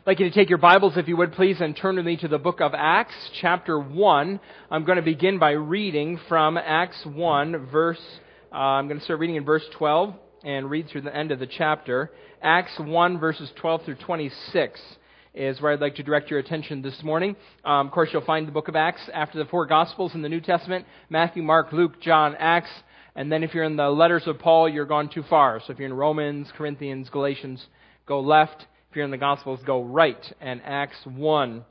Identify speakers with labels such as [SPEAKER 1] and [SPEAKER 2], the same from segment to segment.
[SPEAKER 1] I'd like you to take your Bibles, if you would please, and turn with me to the book of Acts, chapter 1. I'm going to begin by reading from Acts 1, verse, uh, I'm going to start reading in verse 12 and read through the end of the chapter. Acts 1, verses 12 through 26 is where I'd like to direct your attention this morning. Um, of course, you'll find the book of Acts after the four Gospels in the New Testament Matthew, Mark, Luke, John, Acts. And then if you're in the letters of Paul, you're gone too far. So if you're in Romans, Corinthians, Galatians, go left. If you're in the Gospels, go right and Acts 1.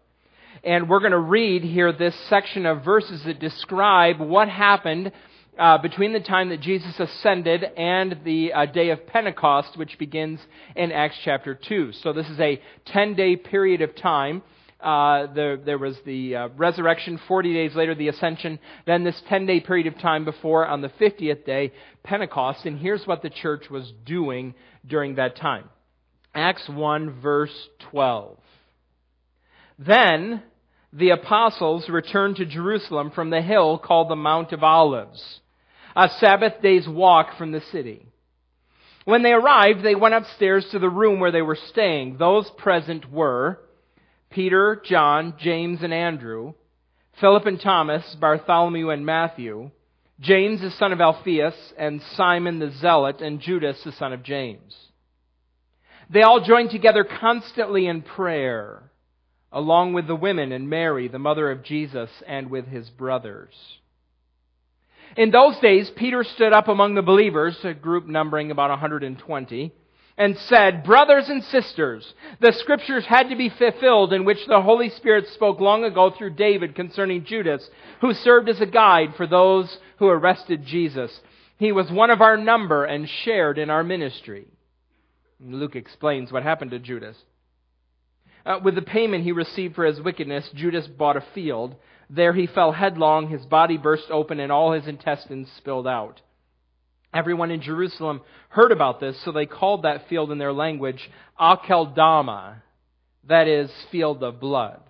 [SPEAKER 1] And we're going to read here this section of verses that describe what happened uh, between the time that Jesus ascended and the uh, day of Pentecost, which begins in Acts chapter 2. So this is a 10 day period of time. Uh, there, there, was the uh, resurrection, 40 days later, the ascension, then this 10 day period of time before, on the 50th day, Pentecost. And here's what the church was doing during that time. Acts 1, verse 12. Then the apostles returned to Jerusalem from the hill called the Mount of Olives, a Sabbath day's walk from the city. When they arrived, they went upstairs to the room where they were staying. Those present were Peter, John, James, and Andrew, Philip and Thomas, Bartholomew and Matthew, James the son of Alphaeus, and Simon the Zealot, and Judas the son of James. They all joined together constantly in prayer, along with the women and Mary, the mother of Jesus, and with his brothers. In those days, Peter stood up among the believers, a group numbering about 120, and said, Brothers and sisters, the scriptures had to be fulfilled in which the Holy Spirit spoke long ago through David concerning Judas, who served as a guide for those who arrested Jesus. He was one of our number and shared in our ministry. Luke explains what happened to Judas. Uh, with the payment he received for his wickedness, Judas bought a field. There he fell headlong, his body burst open, and all his intestines spilled out. Everyone in Jerusalem heard about this, so they called that field in their language Akeldama, that is, field of blood.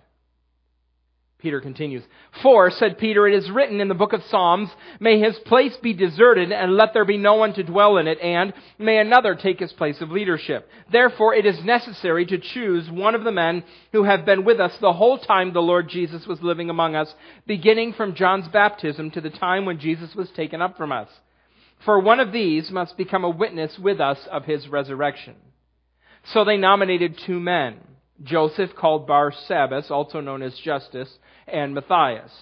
[SPEAKER 1] Peter continues. For, said Peter, it is written in the book of Psalms, May his place be deserted, and let there be no one to dwell in it, and may another take his place of leadership. Therefore, it is necessary to choose one of the men who have been with us the whole time the Lord Jesus was living among us, beginning from John's baptism to the time when Jesus was taken up from us. For one of these must become a witness with us of his resurrection. So they nominated two men. Joseph called Barsabbas, also known as Justus, and Matthias.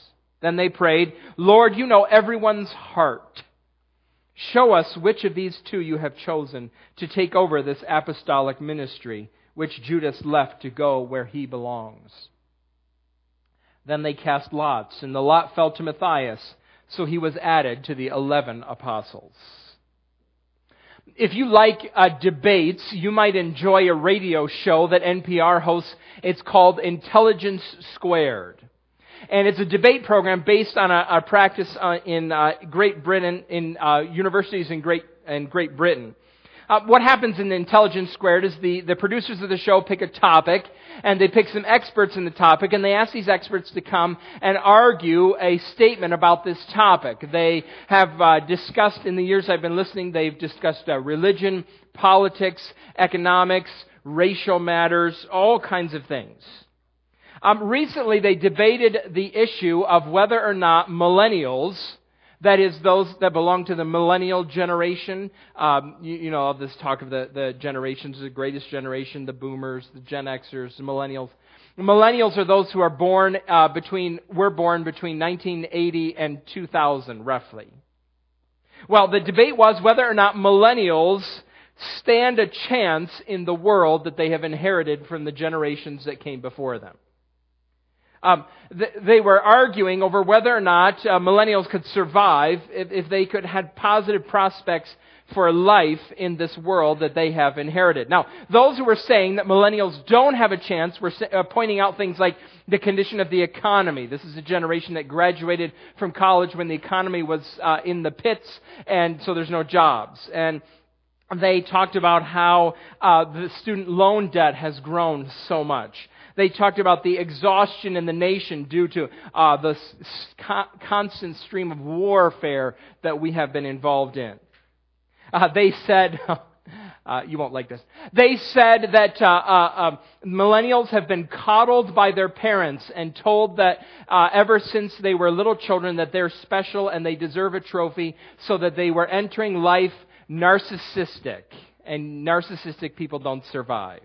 [SPEAKER 1] Then they prayed, Lord, you know everyone's heart. Show us which of these two you have chosen to take over this apostolic ministry, which Judas left to go where he belongs. Then they cast lots, and the lot fell to Matthias, so he was added to the eleven apostles. If you like uh, debates, you might enjoy a radio show that NPR hosts. It's called Intelligence Squared. And it's a debate program based on a, a practice uh, in uh, Great Britain, in uh, universities in Great, in Great Britain. Uh, what happens in the Intelligence Squared is the, the producers of the show pick a topic, and they pick some experts in the topic, and they ask these experts to come and argue a statement about this topic. They have uh, discussed, in the years I've been listening, they've discussed uh, religion, politics, economics, racial matters, all kinds of things. Um, recently, they debated the issue of whether or not millennials that is, those that belong to the millennial generation. Um, you, you, know, of this talk of the, the generations, the greatest generation, the boomers, the Gen Xers, the millennials. Millennials are those who are born uh, between, were born between 1980 and 2000, roughly. Well, the debate was whether or not millennials stand a chance in the world that they have inherited from the generations that came before them. Um, th- they were arguing over whether or not uh, millennials could survive if, if they could have positive prospects for life in this world that they have inherited. Now, those who were saying that millennials don't have a chance were uh, pointing out things like the condition of the economy. This is a generation that graduated from college when the economy was uh, in the pits, and so there's no jobs. And they talked about how uh, the student loan debt has grown so much. They talked about the exhaustion in the nation due to uh, the constant stream of warfare that we have been involved in. Uh, they said, Uh, you won't like this. They said that uh, uh, um, millennials have been coddled by their parents and told that uh, ever since they were little children that they're special and they deserve a trophy, so that they were entering life narcissistic, and narcissistic people don't survive.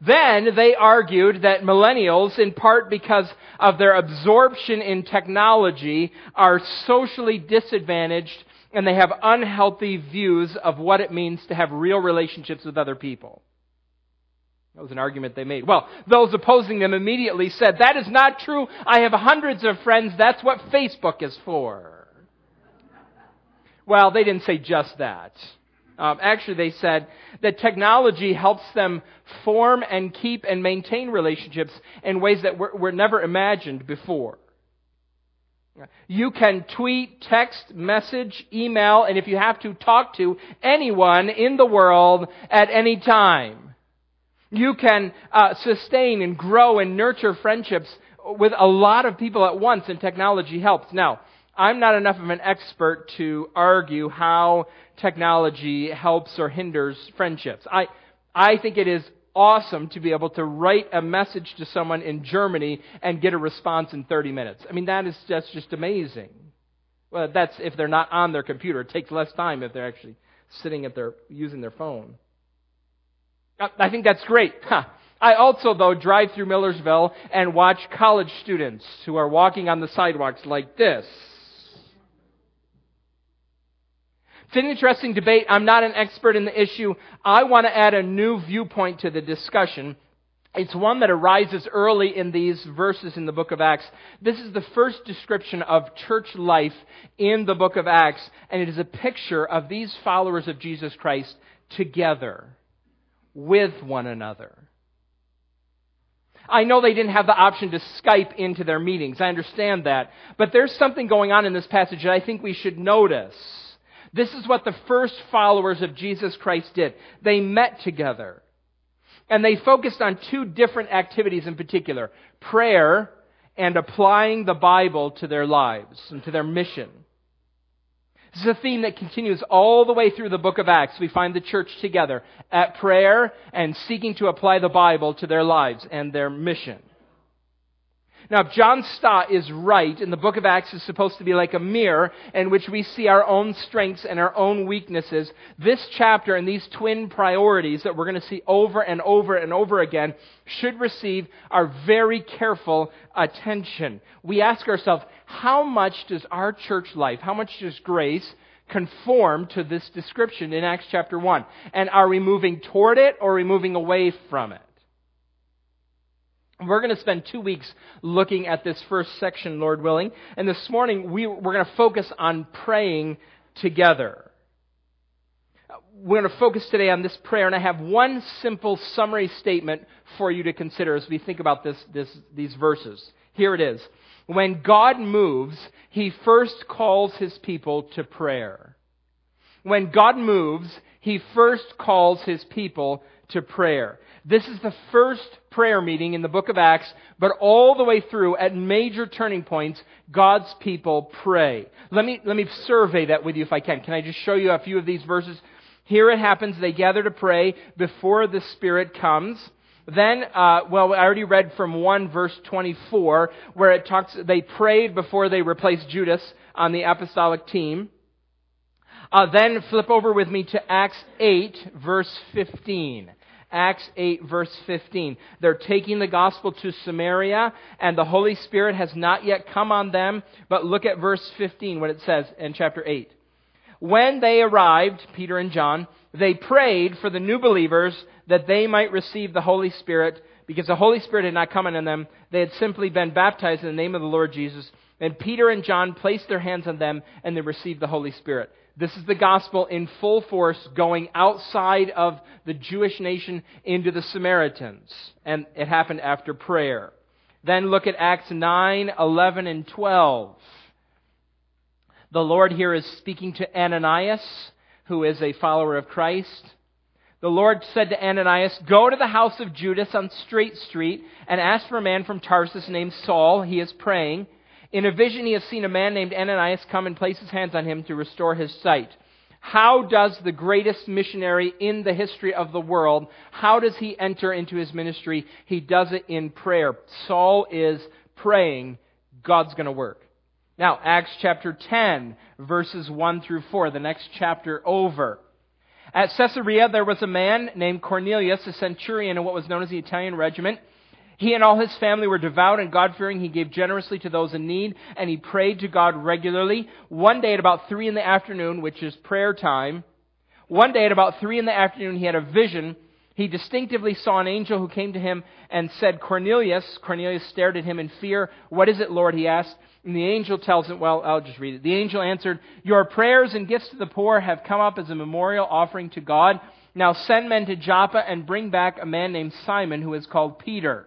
[SPEAKER 1] Then they argued that millennials, in part because of their absorption in technology, are socially disadvantaged and they have unhealthy views of what it means to have real relationships with other people. That was an argument they made. Well, those opposing them immediately said, That is not true. I have hundreds of friends. That's what Facebook is for. Well, they didn't say just that. Um, actually, they said that technology helps them form and keep and maintain relationships in ways that were, were never imagined before. You can tweet, text, message, email, and if you have to, talk to anyone in the world at any time. You can uh, sustain and grow and nurture friendships with a lot of people at once, and technology helps. Now, I'm not enough of an expert to argue how technology helps or hinders friendships. I, I think it is awesome to be able to write a message to someone in Germany and get a response in 30 minutes. I mean, that is just, just amazing. Well, that's if they're not on their computer. It takes less time if they're actually sitting at their, using their phone. Uh, I think that's great. Huh. I also, though, drive through Millersville and watch college students who are walking on the sidewalks like this. It's an interesting debate. I'm not an expert in the issue. I want to add a new viewpoint to the discussion. It's one that arises early in these verses in the book of Acts. This is the first description of church life in the book of Acts, and it is a picture of these followers of Jesus Christ together with one another. I know they didn't have the option to Skype into their meetings. I understand that. But there's something going on in this passage that I think we should notice. This is what the first followers of Jesus Christ did. They met together. And they focused on two different activities in particular prayer and applying the Bible to their lives and to their mission. This is a theme that continues all the way through the book of Acts. We find the church together at prayer and seeking to apply the Bible to their lives and their mission. Now, if John Stott is right, and the book of Acts is supposed to be like a mirror in which we see our own strengths and our own weaknesses, this chapter and these twin priorities that we're going to see over and over and over again should receive our very careful attention. We ask ourselves, how much does our church life, how much does grace conform to this description in Acts chapter 1? And are we moving toward it or are we moving away from it? We're going to spend two weeks looking at this first section, Lord willing. And this morning, we, we're going to focus on praying together. We're going to focus today on this prayer, and I have one simple summary statement for you to consider as we think about this, this, these verses. Here it is. When God moves, He first calls His people to prayer. When God moves, He first calls His people to prayer. This is the first prayer meeting in the book of Acts, but all the way through at major turning points, God's people pray. Let me, let me survey that with you if I can. Can I just show you a few of these verses? Here it happens, they gather to pray before the Spirit comes. Then, uh, well, I already read from 1 verse 24, where it talks, they prayed before they replaced Judas on the apostolic team. Uh, then flip over with me to Acts 8 verse 15. Acts 8 verse 15. They're taking the gospel to Samaria and the Holy Spirit has not yet come on them. But look at verse 15 what it says in chapter 8. When they arrived, Peter and John, they prayed for the new believers that they might receive the Holy Spirit because the Holy Spirit had not come on them. They had simply been baptized in the name of the Lord Jesus. And Peter and John placed their hands on them and they received the Holy Spirit. This is the gospel in full force going outside of the Jewish nation into the Samaritans. And it happened after prayer. Then look at Acts 9, 11, and 12. The Lord here is speaking to Ananias, who is a follower of Christ. The Lord said to Ananias, Go to the house of Judas on Straight Street and ask for a man from Tarsus named Saul. He is praying. In a vision, he has seen a man named Ananias come and place his hands on him to restore his sight. How does the greatest missionary in the history of the world, how does he enter into his ministry? He does it in prayer. Saul is praying, God's going to work. Now, Acts chapter 10, verses 1 through 4, the next chapter over. At Caesarea, there was a man named Cornelius, a centurion in what was known as the Italian regiment. He and all his family were devout and God fearing. He gave generously to those in need, and he prayed to God regularly. One day at about three in the afternoon, which is prayer time, one day at about three in the afternoon, he had a vision. He distinctively saw an angel who came to him and said, Cornelius. Cornelius stared at him in fear. What is it, Lord? he asked. And the angel tells him, well, I'll just read it. The angel answered, Your prayers and gifts to the poor have come up as a memorial offering to God. Now send men to Joppa and bring back a man named Simon who is called Peter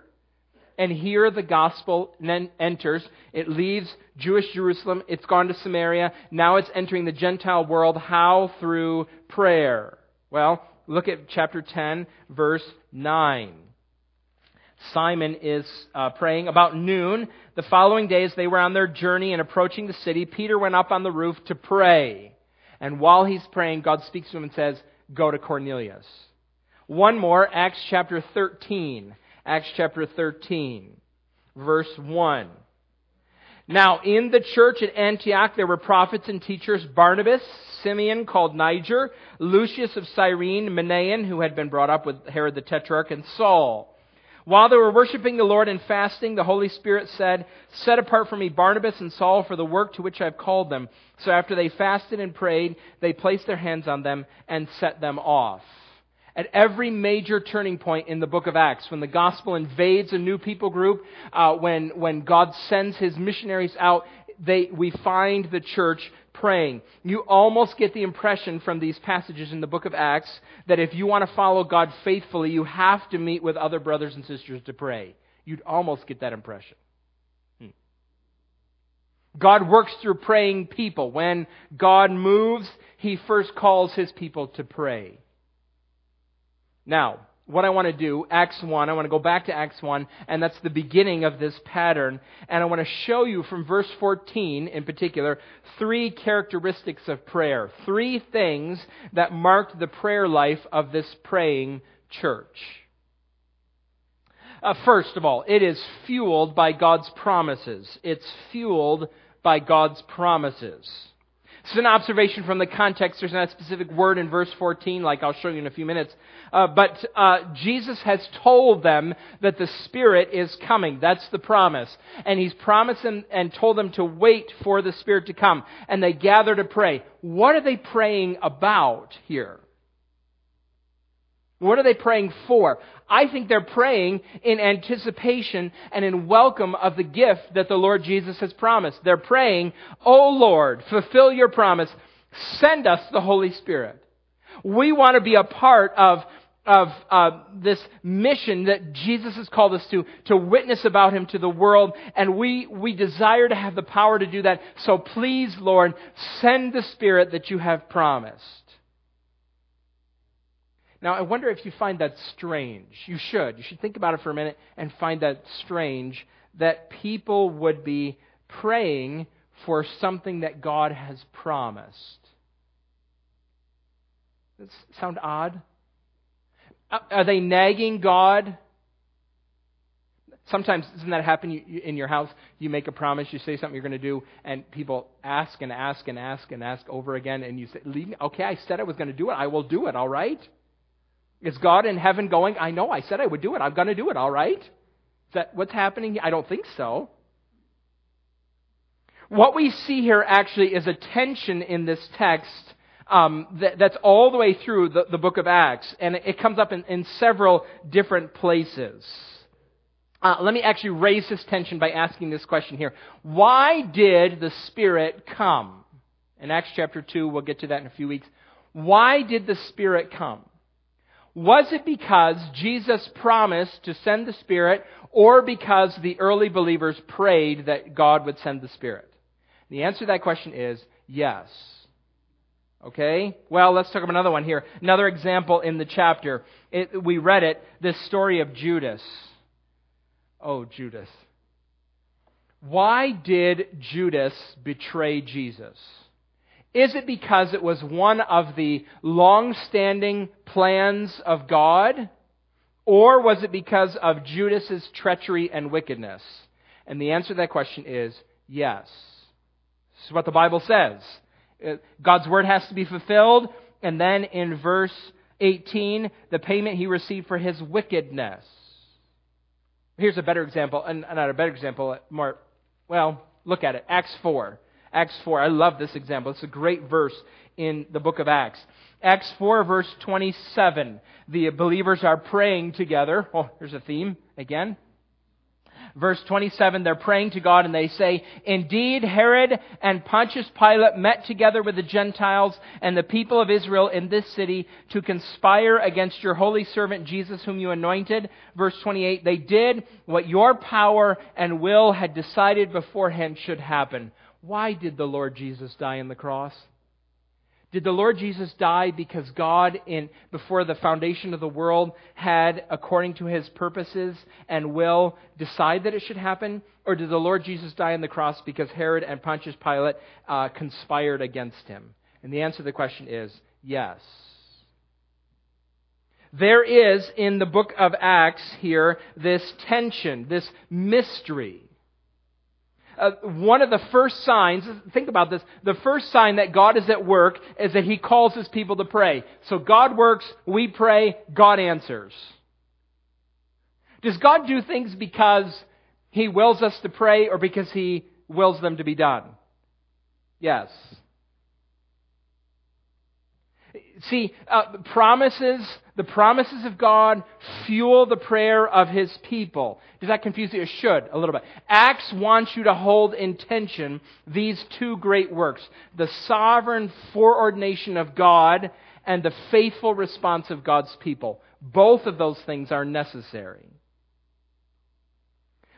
[SPEAKER 1] and here the gospel then enters. It leaves Jewish Jerusalem. It's gone to Samaria. Now it's entering the Gentile world. How? Through prayer. Well, look at chapter 10, verse 9. Simon is uh, praying. About noon, the following days, they were on their journey and approaching the city. Peter went up on the roof to pray. And while he's praying, God speaks to him and says, Go to Cornelius. One more, Acts chapter 13. Acts chapter 13, verse 1. Now, in the church at Antioch, there were prophets and teachers Barnabas, Simeon called Niger, Lucius of Cyrene, Manaen, who had been brought up with Herod the Tetrarch, and Saul. While they were worshiping the Lord and fasting, the Holy Spirit said, Set apart for me Barnabas and Saul for the work to which I have called them. So after they fasted and prayed, they placed their hands on them and set them off at every major turning point in the book of Acts, when the gospel invades a new people group, uh, when, when God sends his missionaries out, they, we find the church praying. You almost get the impression from these passages in the book of Acts that if you want to follow God faithfully, you have to meet with other brothers and sisters to pray. You'd almost get that impression. Hmm. God works through praying people. When God moves, He first calls His people to pray. Now, what I want to do, Acts 1, I want to go back to Acts 1, and that's the beginning of this pattern. And I want to show you from verse 14 in particular three characteristics of prayer. Three things that marked the prayer life of this praying church. Uh, first of all, it is fueled by God's promises. It's fueled by God's promises. Is an observation from the context. There's not a specific word in verse 14, like I'll show you in a few minutes. Uh, but uh, Jesus has told them that the Spirit is coming. That's the promise. And He's promised them and told them to wait for the Spirit to come. And they gather to pray. What are they praying about here? What are they praying for? I think they're praying in anticipation and in welcome of the gift that the Lord Jesus has promised. They're praying, Oh Lord, fulfill your promise. Send us the Holy Spirit. We want to be a part of, of uh, this mission that Jesus has called us to, to witness about Him to the world, and we, we desire to have the power to do that. So please, Lord, send the Spirit that you have promised. Now, I wonder if you find that strange. You should. You should think about it for a minute and find that strange that people would be praying for something that God has promised. Does that sound odd? Are they nagging God? Sometimes, doesn't that happen in your house? You make a promise, you say something you're going to do, and people ask and ask and ask and ask over again, and you say, Okay, I said I was going to do it. I will do it, all right? Is God in heaven going, I know, I said I would do it. I'm going to do it, all right? Is that what's happening? I don't think so. What we see here actually is a tension in this text um, that, that's all the way through the, the book of Acts, and it, comes up in, in, several different places. Uh, let me actually raise this tension by asking this question here. Why did the Spirit come? In Acts chapter 2, we'll get to that in a few weeks. Why did the Spirit come? Was it because Jesus promised to send the Spirit or because the early believers prayed that God would send the Spirit? The answer to that question is yes. Okay? Well, let's talk about another one here. Another example in the chapter. It, we read it, this story of Judas. Oh, Judas. Why did Judas betray Jesus? Is it because it was one of the long-standing plans of God? Or was it because of Judas's treachery and wickedness? And the answer to that question is yes. This is what the Bible says. Uh, God's word has to be fulfilled. And then in verse 18, the payment he received for his wickedness. Here's a better example, and not a better example, more, well, look at it. Acts 4. Acts 4. I love this example. It's a great verse in the book of Acts. Acts 4, verse 27. The believers are praying together. Oh, there's a theme again. Verse 27, they're praying to God and they say, Indeed, Herod and Pontius Pilate met together with the Gentiles and the people of Israel in this city to conspire against your holy servant Jesus, whom you anointed. Verse 28, they did what your power and will had decided beforehand should happen. Why did the Lord Jesus die on the cross? Did the Lord Jesus die because God, in, before the foundation of the world, had, according to his purposes and will, decide that it should happen? Or did the Lord Jesus die on the cross because Herod and Pontius Pilate uh, conspired against him? And the answer to the question is yes. There is in the book of Acts here this tension, this mystery uh, one of the first signs, think about this, the first sign that God is at work is that He calls His people to pray. So God works, we pray, God answers. Does God do things because He wills us to pray or because He wills them to be done? Yes. See, uh, promises, the promises of God fuel the prayer of His people. Does that confuse you? It should, a little bit. Acts wants you to hold in tension these two great works. The sovereign foreordination of God and the faithful response of God's people. Both of those things are necessary.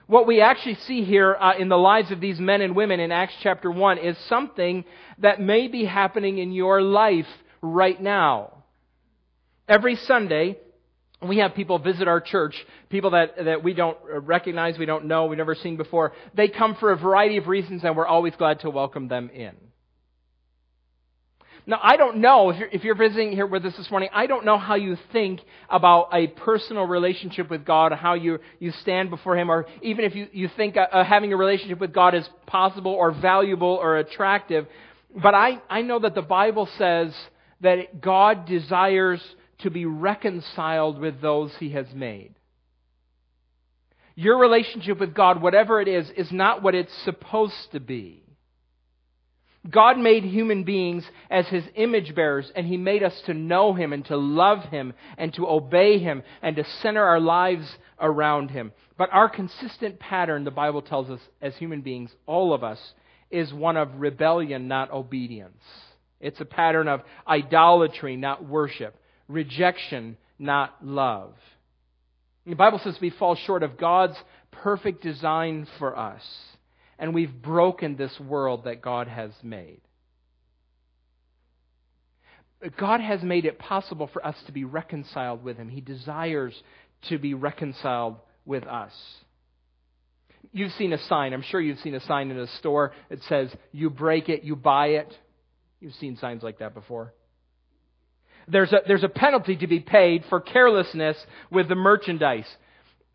[SPEAKER 1] What we actually see here uh, in the lives of these men and women in Acts chapter 1 is something that may be happening in your life right now. Every Sunday, we have people visit our church, people that, that we don't recognize, we don't know, we've never seen before. They come for a variety of reasons, and we're always glad to welcome them in. Now, I don't know, if you're, if you're visiting here with us this morning, I don't know how you think about a personal relationship with God, how you, you stand before Him, or even if you, you think uh, uh having a relationship with God is possible or valuable or attractive. But I, I know that the Bible says that God desires to be reconciled with those he has made. Your relationship with God, whatever it is, is not what it's supposed to be. God made human beings as his image bearers, and he made us to know him and to love him and to obey him and to center our lives around him. But our consistent pattern, the Bible tells us, as human beings, all of us, is one of rebellion, not obedience. It's a pattern of idolatry, not worship, rejection, not love. The Bible says we fall short of God's perfect design for us, and we've broken this world that God has made. God has made it possible for us to be reconciled with Him. He desires to be reconciled with us. You've seen a sign, I'm sure you've seen a sign in a store that says, You break it, you buy it. You've seen signs like that before. There's a, there's a penalty to be paid for carelessness with the merchandise.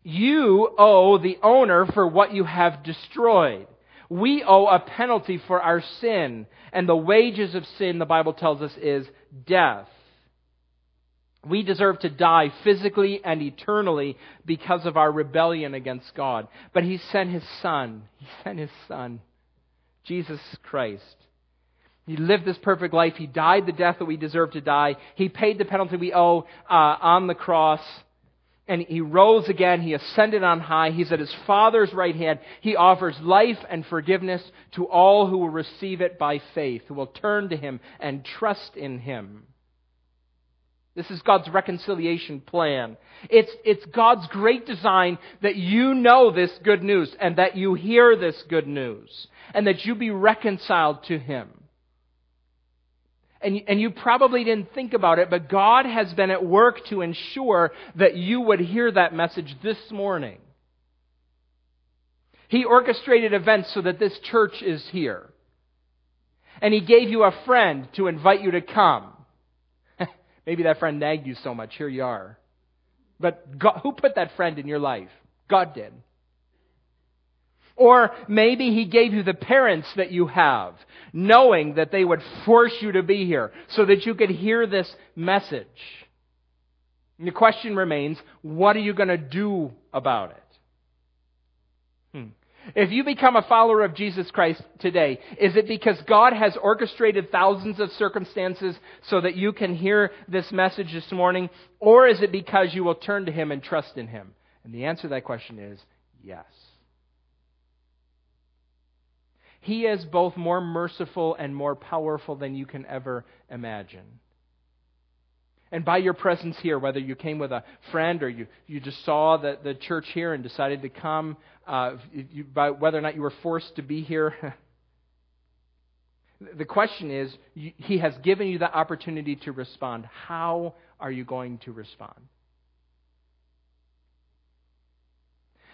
[SPEAKER 1] You owe the owner for what you have destroyed. We owe a penalty for our sin. And the wages of sin, the Bible tells us, is death. We deserve to die physically and eternally because of our rebellion against God. But He sent His Son. He sent His Son, Jesus Christ, he lived this perfect life. He died the death that we deserve to die. He paid the penalty we owe uh, on the cross. And he rose again. He ascended on high. He's at his Father's right hand. He offers life and forgiveness to all who will receive it by faith, who will turn to him and trust in him. This is God's reconciliation plan. It's, it's God's great design that you know this good news and that you hear this good news and that you be reconciled to Him. And, and you probably didn't think about it, but God has been at work to ensure that you would hear that message this morning. He orchestrated events so that this church is here. And he gave you a friend to invite you to come. Maybe that friend nagged you so much. Here you are. But God, who put that friend in your life? God did. Or maybe he gave you the parents that you have, knowing that they would force you to be here so that you could hear this message. And the question remains, what are you going to do about it? Hmm. If you become a follower of Jesus Christ today, is it because God has orchestrated thousands of circumstances so that you can hear this message this morning? Or is it because you will turn to Him and trust in Him? And the answer to that question is yes. He is both more merciful and more powerful than you can ever imagine. And by your presence here, whether you came with a friend or you, you just saw the, the church here and decided to come, uh, you, by whether or not you were forced to be here, the question is you, He has given you the opportunity to respond. How are you going to respond?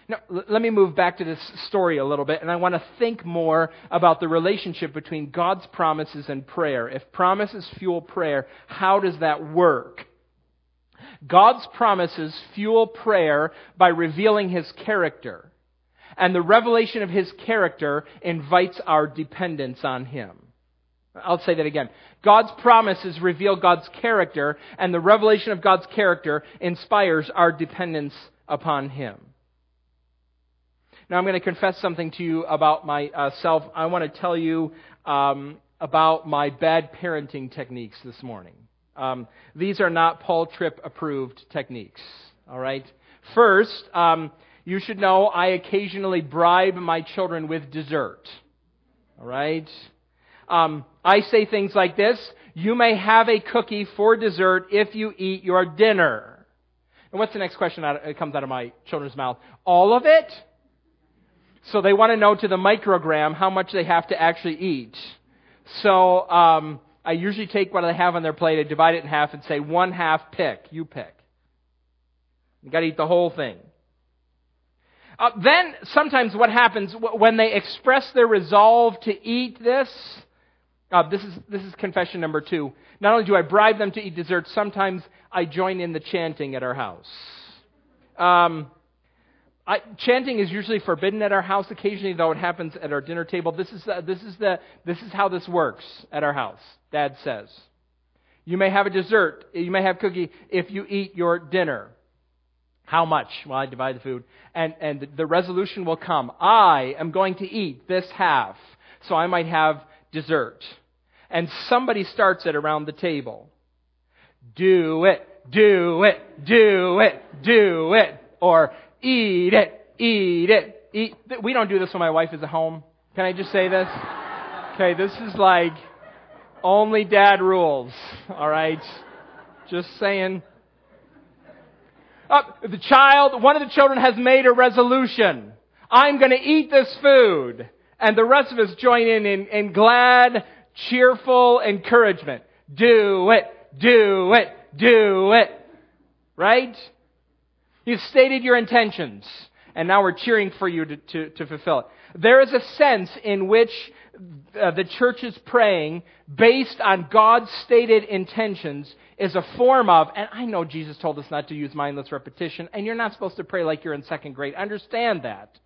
[SPEAKER 1] Now, let me move back to this story a little bit, and I want to think more about the relationship between God's promises and prayer. If promises fuel prayer, how does that work? God's promises fuel prayer by revealing His character. And the revelation of His character invites our dependence on Him. I'll say that again. God's promises reveal God's character, and the revelation of God's character inspires our dependence upon Him. Now, I'm going to confess something to you about myself. I want to tell you um, about my bad parenting techniques this morning. Um, these are not Paul Tripp approved techniques. All right? First, um, you should know I occasionally bribe my children with dessert. All right? Um, I say things like this You may have a cookie for dessert if you eat your dinner. And what's the next question that comes out of my children's mouth? All of it? So they want to know to the microgram how much they have to actually eat. So um, I usually take what I have on their plate, I divide it in half, and say one half pick. You pick. You got to eat the whole thing. Uh, then sometimes what happens when they express their resolve to eat this, uh, this is this is confession number two. Not only do I bribe them to eat dessert, sometimes I join in the chanting at our house. Um, I, chanting is usually forbidden at our house. Occasionally, though, it happens at our dinner table. This is, uh, this, is the, this is how this works at our house, Dad says. You may have a dessert, you may have cookie if you eat your dinner. How much? Well, I divide the food. And, and the resolution will come. I am going to eat this half, so I might have dessert. And somebody starts it around the table. Do it, do it, do it, do it. Or Eat it, eat it, eat. We don't do this when my wife is at home. Can I just say this? Okay, this is like only dad rules. All right, just saying. Oh, the child, one of the children has made a resolution. I'm going to eat this food. And the rest of us join in, in in glad, cheerful encouragement. Do it, do it, do it. Right? You've stated your intentions, and now we're cheering for you to, to, to fulfill it. There is a sense in which uh, the church is praying based on God's stated intentions is a form of, and I know Jesus told us not to use mindless repetition, and you're not supposed to pray like you're in second grade. Understand that.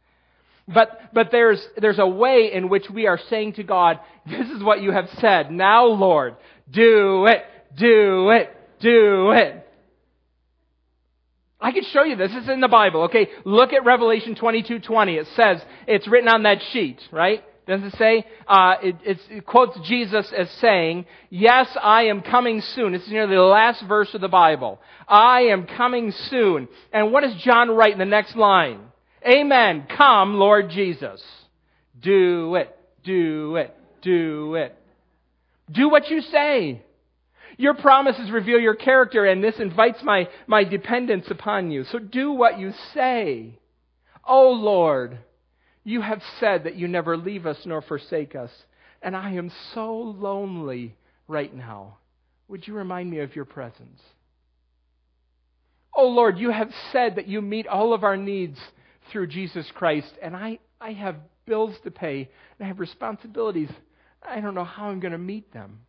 [SPEAKER 1] But, but there's, there's a way in which we are saying to God, this is what you have said. Now, Lord, do it, do it, do it. I can show you this. Is in the Bible. Okay, look at Revelation 22:20. It says it's written on that sheet, right? Doesn't it say? Uh, it, it, quotes Jesus as saying, "Yes, I am coming soon." It's nearly the last verse of the Bible. I am coming soon. And what does John write in the next line? Amen. Come, Lord Jesus. Do it. Do it. Do it. Do what you say. Your promises reveal your character, and this invites my, my dependence upon you. So do what you say. Oh Lord, you have said that you never leave us nor forsake us, and I am so lonely right now. Would you remind me of your presence? Oh Lord, you have said that you meet all of our needs through Jesus Christ, and I, I have bills to pay, and I have responsibilities I don't know how I'm going to meet them.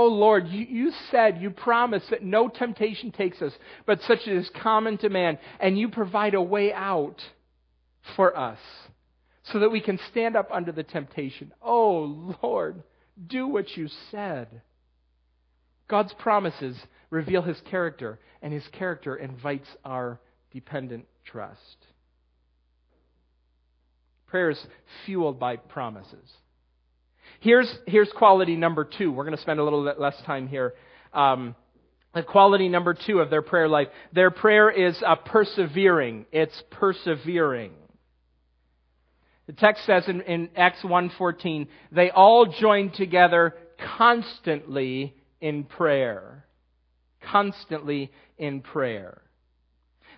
[SPEAKER 1] Oh Lord, you, you, said, you promised that no temptation takes us, but such is common to man, and you provide a way out for us so that we can stand up under the temptation. Oh Lord, do what you said. God's promises reveal his character, and his character invites our dependent trust. Prayer is fueled by promises. Here's, here's quality number two. We're going to spend a little bit less time here. Um, quality number two of their prayer life. Their prayer is uh, persevering. It's persevering. The text says in, in Acts 1.14, they all joined together constantly in prayer. Constantly in prayer.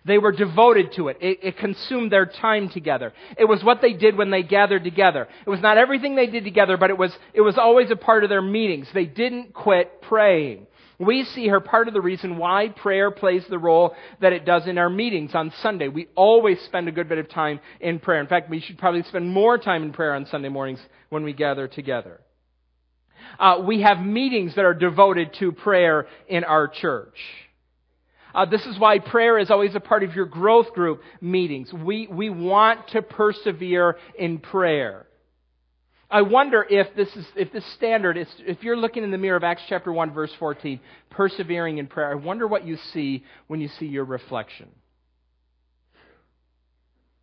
[SPEAKER 1] They were devoted to it. it. it. consumed their time together. It was what they did when they gathered together. It was not everything they did together, but it was, it was always a part of their meetings. They didn't quit praying. We see her part of the reason why prayer plays the role that it does in our meetings on Sunday. We always spend a good bit of time in prayer. In fact, we should probably spend more time in prayer on Sunday mornings when we gather together. Uh, we have meetings that are devoted to prayer in our church. Uh, this is why prayer is always a part of your growth group meetings. We, we want to persevere in prayer. I wonder if this is, if this standard is, if you're looking in the mirror of Acts chapter 1 verse 14, persevering in prayer, I wonder what you see when you see your reflection.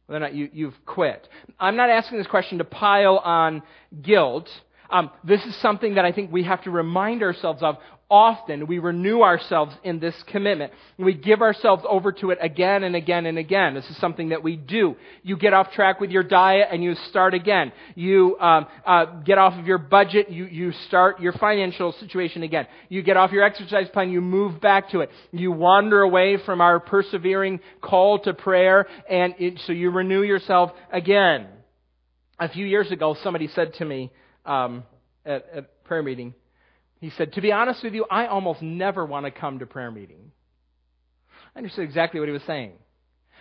[SPEAKER 1] Whether or not you, you've quit. I'm not asking this question to pile on guilt. Um, this is something that I think we have to remind ourselves of often. We renew ourselves in this commitment. We give ourselves over to it again and again and again. This is something that we do. You get off track with your diet and you start again. You um, uh, get off of your budget. You, you start your financial situation again. You get off your exercise plan. You move back to it. You wander away from our persevering call to prayer, and it, so you renew yourself again. A few years ago, somebody said to me, um, at, at prayer meeting. He said, To be honest with you, I almost never want to come to prayer meeting. I understood exactly what he was saying.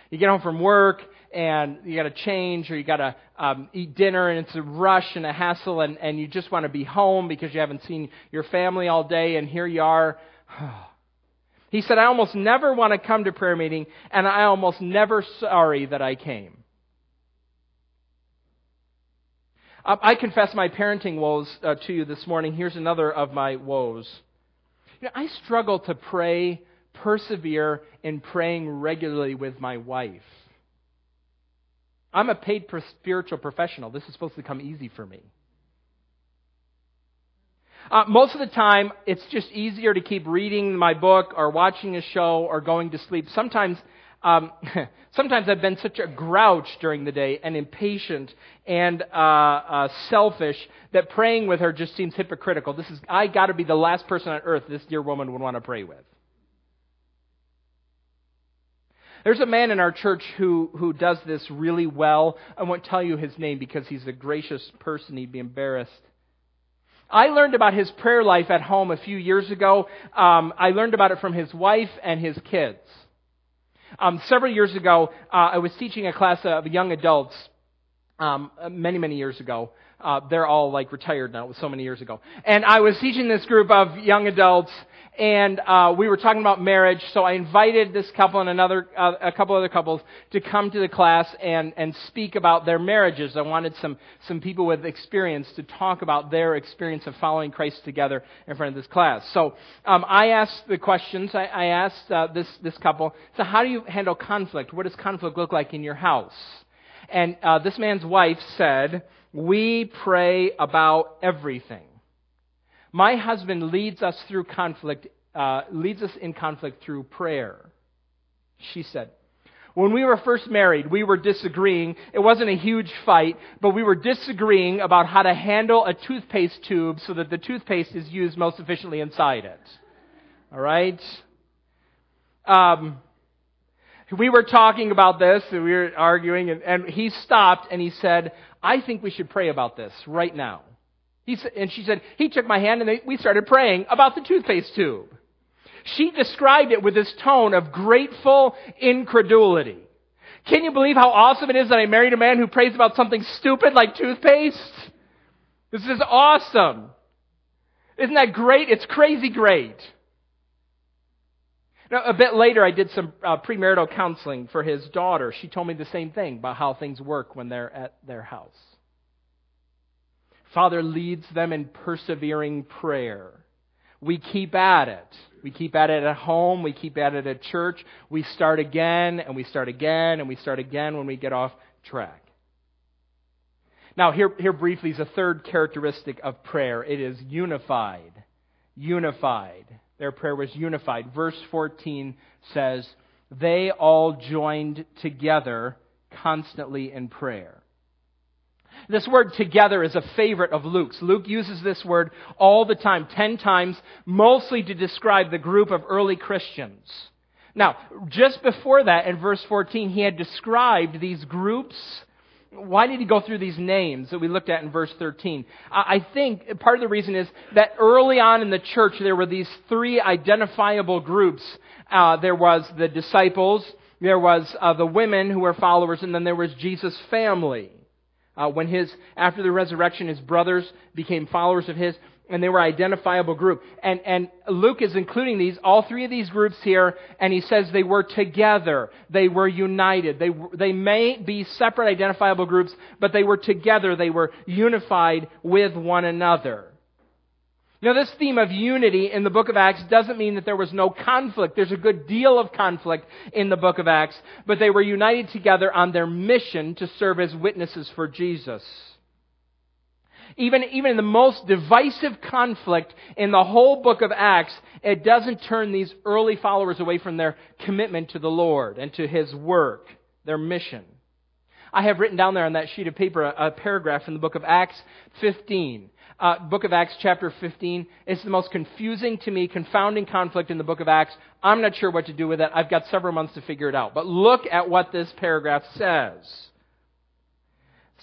[SPEAKER 1] You get home from work and you got to change or you got to um, eat dinner and it's a rush and a hassle and, and you just want to be home because you haven't seen your family all day and here you are. he said, I almost never want to come to prayer meeting and I almost never sorry that I came. I confess my parenting woes uh, to you this morning. Here's another of my woes. You know, I struggle to pray, persevere in praying regularly with my wife. I'm a paid spiritual professional. This is supposed to come easy for me. Uh, most of the time, it's just easier to keep reading my book or watching a show or going to sleep. Sometimes um, sometimes I've been such a grouch during the day and impatient and uh, uh, selfish that praying with her just seems hypocritical. This is I got to be the last person on earth this dear woman would want to pray with. There's a man in our church who, who does this really well. I won't tell you his name because he's a gracious person. He'd be embarrassed. I learned about his prayer life at home a few years ago. Um, I learned about it from his wife and his kids. Um, several years ago, uh, I was teaching a class of young adults um, many, many years ago. Uh, they're all like retired now. It was so many years ago. And I was teaching this group of young adults, and uh, we were talking about marriage. So I invited this couple and another, uh, a couple other couples to come to the class and and speak about their marriages. I wanted some some people with experience to talk about their experience of following Christ together in front of this class. So um, I asked the questions. I, I asked uh, this this couple. So how do you handle conflict? What does conflict look like in your house? And uh, this man's wife said, We pray about everything. My husband leads us through conflict, uh, leads us in conflict through prayer. She said, when we were first married, we were disagreeing. It wasn't a huge fight, but we were disagreeing about how to handle a toothpaste tube so that the toothpaste is used most efficiently inside it. All right? Um, we were talking about this, and we were arguing, and, and he stopped and he said, I think we should pray about this right now. He, and she said, he took my hand and they, we started praying about the toothpaste tube. She described it with this tone of grateful incredulity. Can you believe how awesome it is that I married a man who prays about something stupid like toothpaste? This is awesome. Isn't that great? It's crazy great. Now, a bit later, I did some uh, premarital counseling for his daughter. She told me the same thing about how things work when they're at their house. Father leads them in persevering prayer. We keep at it. We keep at it at home. We keep at it at church. We start again and we start again and we start again when we get off track. Now, here, here briefly is a third characteristic of prayer. It is unified. Unified. Their prayer was unified. Verse 14 says, They all joined together constantly in prayer. This word together is a favorite of Luke's. Luke uses this word all the time, ten times, mostly to describe the group of early Christians. Now, just before that, in verse 14, he had described these groups why did he go through these names that we looked at in verse 13? I think part of the reason is that early on in the church there were these three identifiable groups. Uh, there was the disciples, there was uh, the women who were followers, and then there was Jesus' family. Uh, when his, after the resurrection, his brothers became followers of his and they were identifiable group. And, and Luke is including these, all three of these groups here, and he says they were together. They were united. They, they may be separate identifiable groups, but they were together. They were unified with one another. Now, this theme of unity in the book of Acts doesn't mean that there was no conflict. There's a good deal of conflict in the book of Acts, but they were united together on their mission to serve as witnesses for Jesus. Even, even in the most divisive conflict in the whole book of Acts, it doesn't turn these early followers away from their commitment to the Lord and to His work, their mission. I have written down there on that sheet of paper a, a paragraph from the book of Acts 15. Uh, book of Acts, chapter 15. It's the most confusing to me, confounding conflict in the book of Acts. I'm not sure what to do with it. I've got several months to figure it out. But look at what this paragraph says.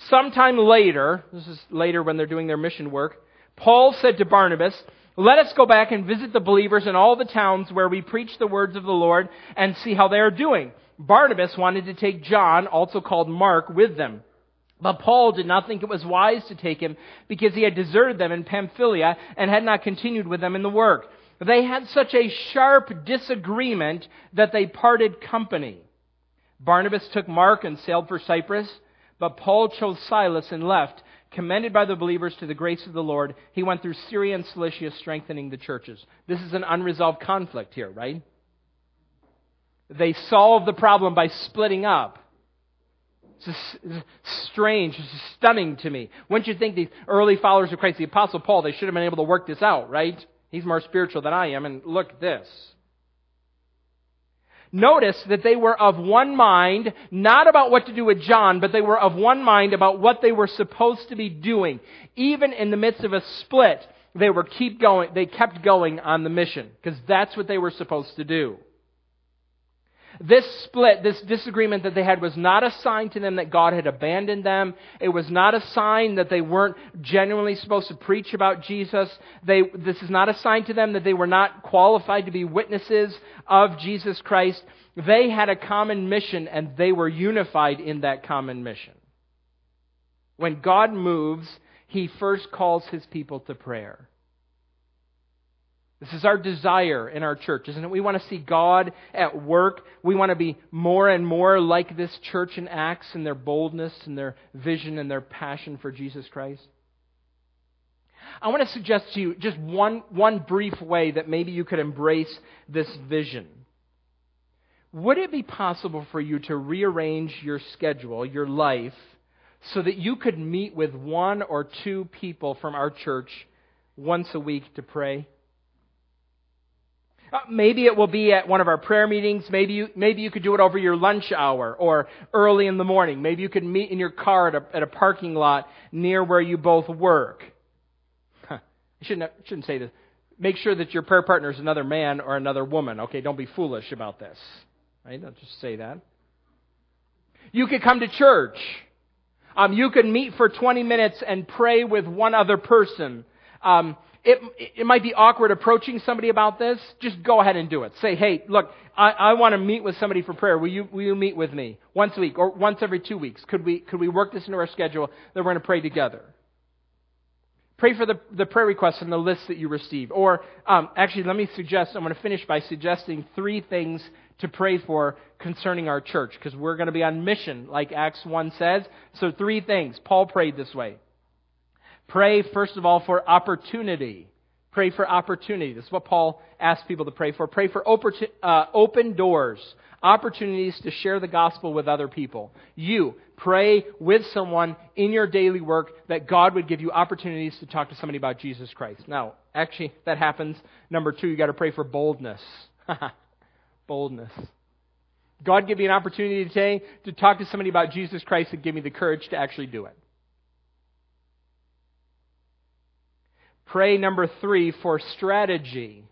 [SPEAKER 1] Sometime later, this is later when they're doing their mission work, Paul said to Barnabas, let us go back and visit the believers in all the towns where we preach the words of the Lord and see how they are doing. Barnabas wanted to take John, also called Mark, with them. But Paul did not think it was wise to take him because he had deserted them in Pamphylia and had not continued with them in the work. They had such a sharp disagreement that they parted company. Barnabas took Mark and sailed for Cyprus. But Paul chose Silas and left, commended by the believers to the grace of the Lord. He went through Syria and Cilicia, strengthening the churches. This is an unresolved conflict here, right? They solved the problem by splitting up. It's strange, it's stunning to me. Wouldn't you think these early followers of Christ, the Apostle Paul, they should have been able to work this out, right? He's more spiritual than I am, and look at this. Notice that they were of one mind, not about what to do with John, but they were of one mind about what they were supposed to be doing. Even in the midst of a split, they were keep going, they kept going on the mission, because that's what they were supposed to do. This split, this disagreement that they had was not a sign to them that God had abandoned them. It was not a sign that they weren't genuinely supposed to preach about Jesus. They, this is not a sign to them that they were not qualified to be witnesses of Jesus Christ. They had a common mission and they were unified in that common mission. When God moves, He first calls His people to prayer. This is our desire in our church, isn't it? We want to see God at work. We want to be more and more like this church in Acts in their boldness and their vision and their passion for Jesus Christ. I want to suggest to you just one, one brief way that maybe you could embrace this vision. Would it be possible for you to rearrange your schedule, your life, so that you could meet with one or two people from our church once a week to pray? Uh, maybe it will be at one of our prayer meetings. Maybe you, maybe you could do it over your lunch hour or early in the morning. Maybe you could meet in your car at a, at a parking lot near where you both work. I shouldn't, I shouldn't say this. Make sure that your prayer partner is another man or another woman. Okay, don't be foolish about this. Right? Don't just say that. You could come to church. Um, you could meet for 20 minutes and pray with one other person. Um, it, it might be awkward approaching somebody about this. Just go ahead and do it. Say, hey, look, I, I want to meet with somebody for prayer. Will you, will you meet with me once a week or once every two weeks? Could we, could we work this into our schedule that we're going to pray together? Pray for the, the prayer requests and the list that you receive. Or, um, actually, let me suggest, I'm going to finish by suggesting three things to pray for concerning our church, because we're going to be on mission, like Acts 1 says. So, three things. Paul prayed this way. Pray, first of all, for opportunity. Pray for opportunity. This is what Paul asked people to pray for. Pray for uh, open doors, opportunities to share the gospel with other people. You pray with someone in your daily work that God would give you opportunities to talk to somebody about Jesus Christ. Now, actually, that happens. Number two, you got to pray for boldness. boldness. God give me an opportunity today to talk to somebody about Jesus Christ and give me the courage to actually do it. Pray, number three, for strategy.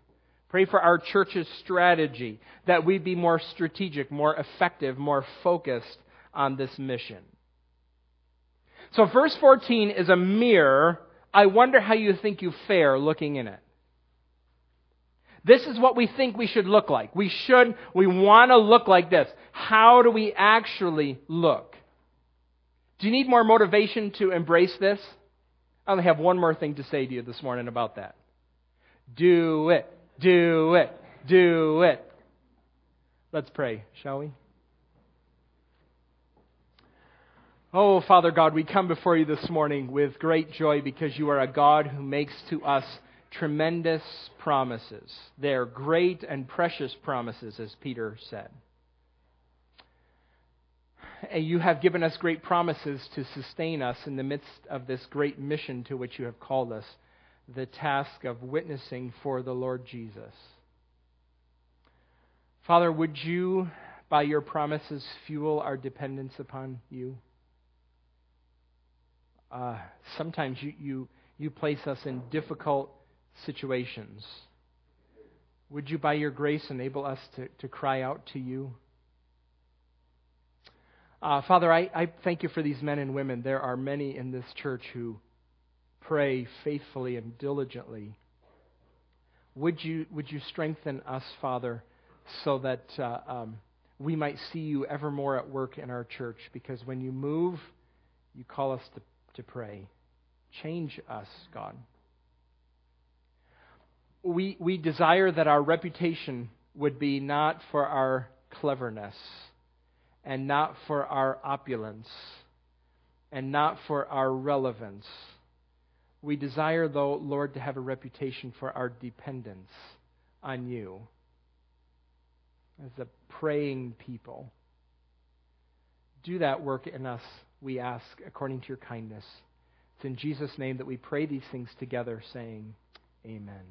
[SPEAKER 1] Pray for our church's strategy, that we be more strategic, more effective, more focused on this mission. So, verse 14 is a mirror. I wonder how you think you fare looking in it. This is what we think we should look like. We should, we want to look like this. How do we actually look? Do you need more motivation to embrace this? I only have one more thing to say to you this morning about that. Do it, do it, do it. Let's pray, shall we? Oh, Father God, we come before you this morning with great joy because you are a God who makes to us tremendous promises. They're great and precious promises, as Peter said. And you have given us great promises to sustain us in the midst of this great mission to which you have called us the task of witnessing for the Lord Jesus. Father, would you, by your promises, fuel our dependence upon you? Uh, sometimes you, you, you place us in difficult situations. Would you, by your grace, enable us to, to cry out to you? Uh, Father, I, I thank you for these men and women. There are many in this church who pray faithfully and diligently. Would you, would you strengthen us, Father, so that uh, um, we might see you ever more at work in our church? Because when you move, you call us to, to pray. Change us, God. We, we desire that our reputation would be not for our cleverness and not for our opulence and not for our relevance. We desire, though, Lord, to have a reputation for our dependence on you as a praying people. Do that work in us, we ask, according to your kindness. It's in Jesus' name that we pray these things together, saying, Amen.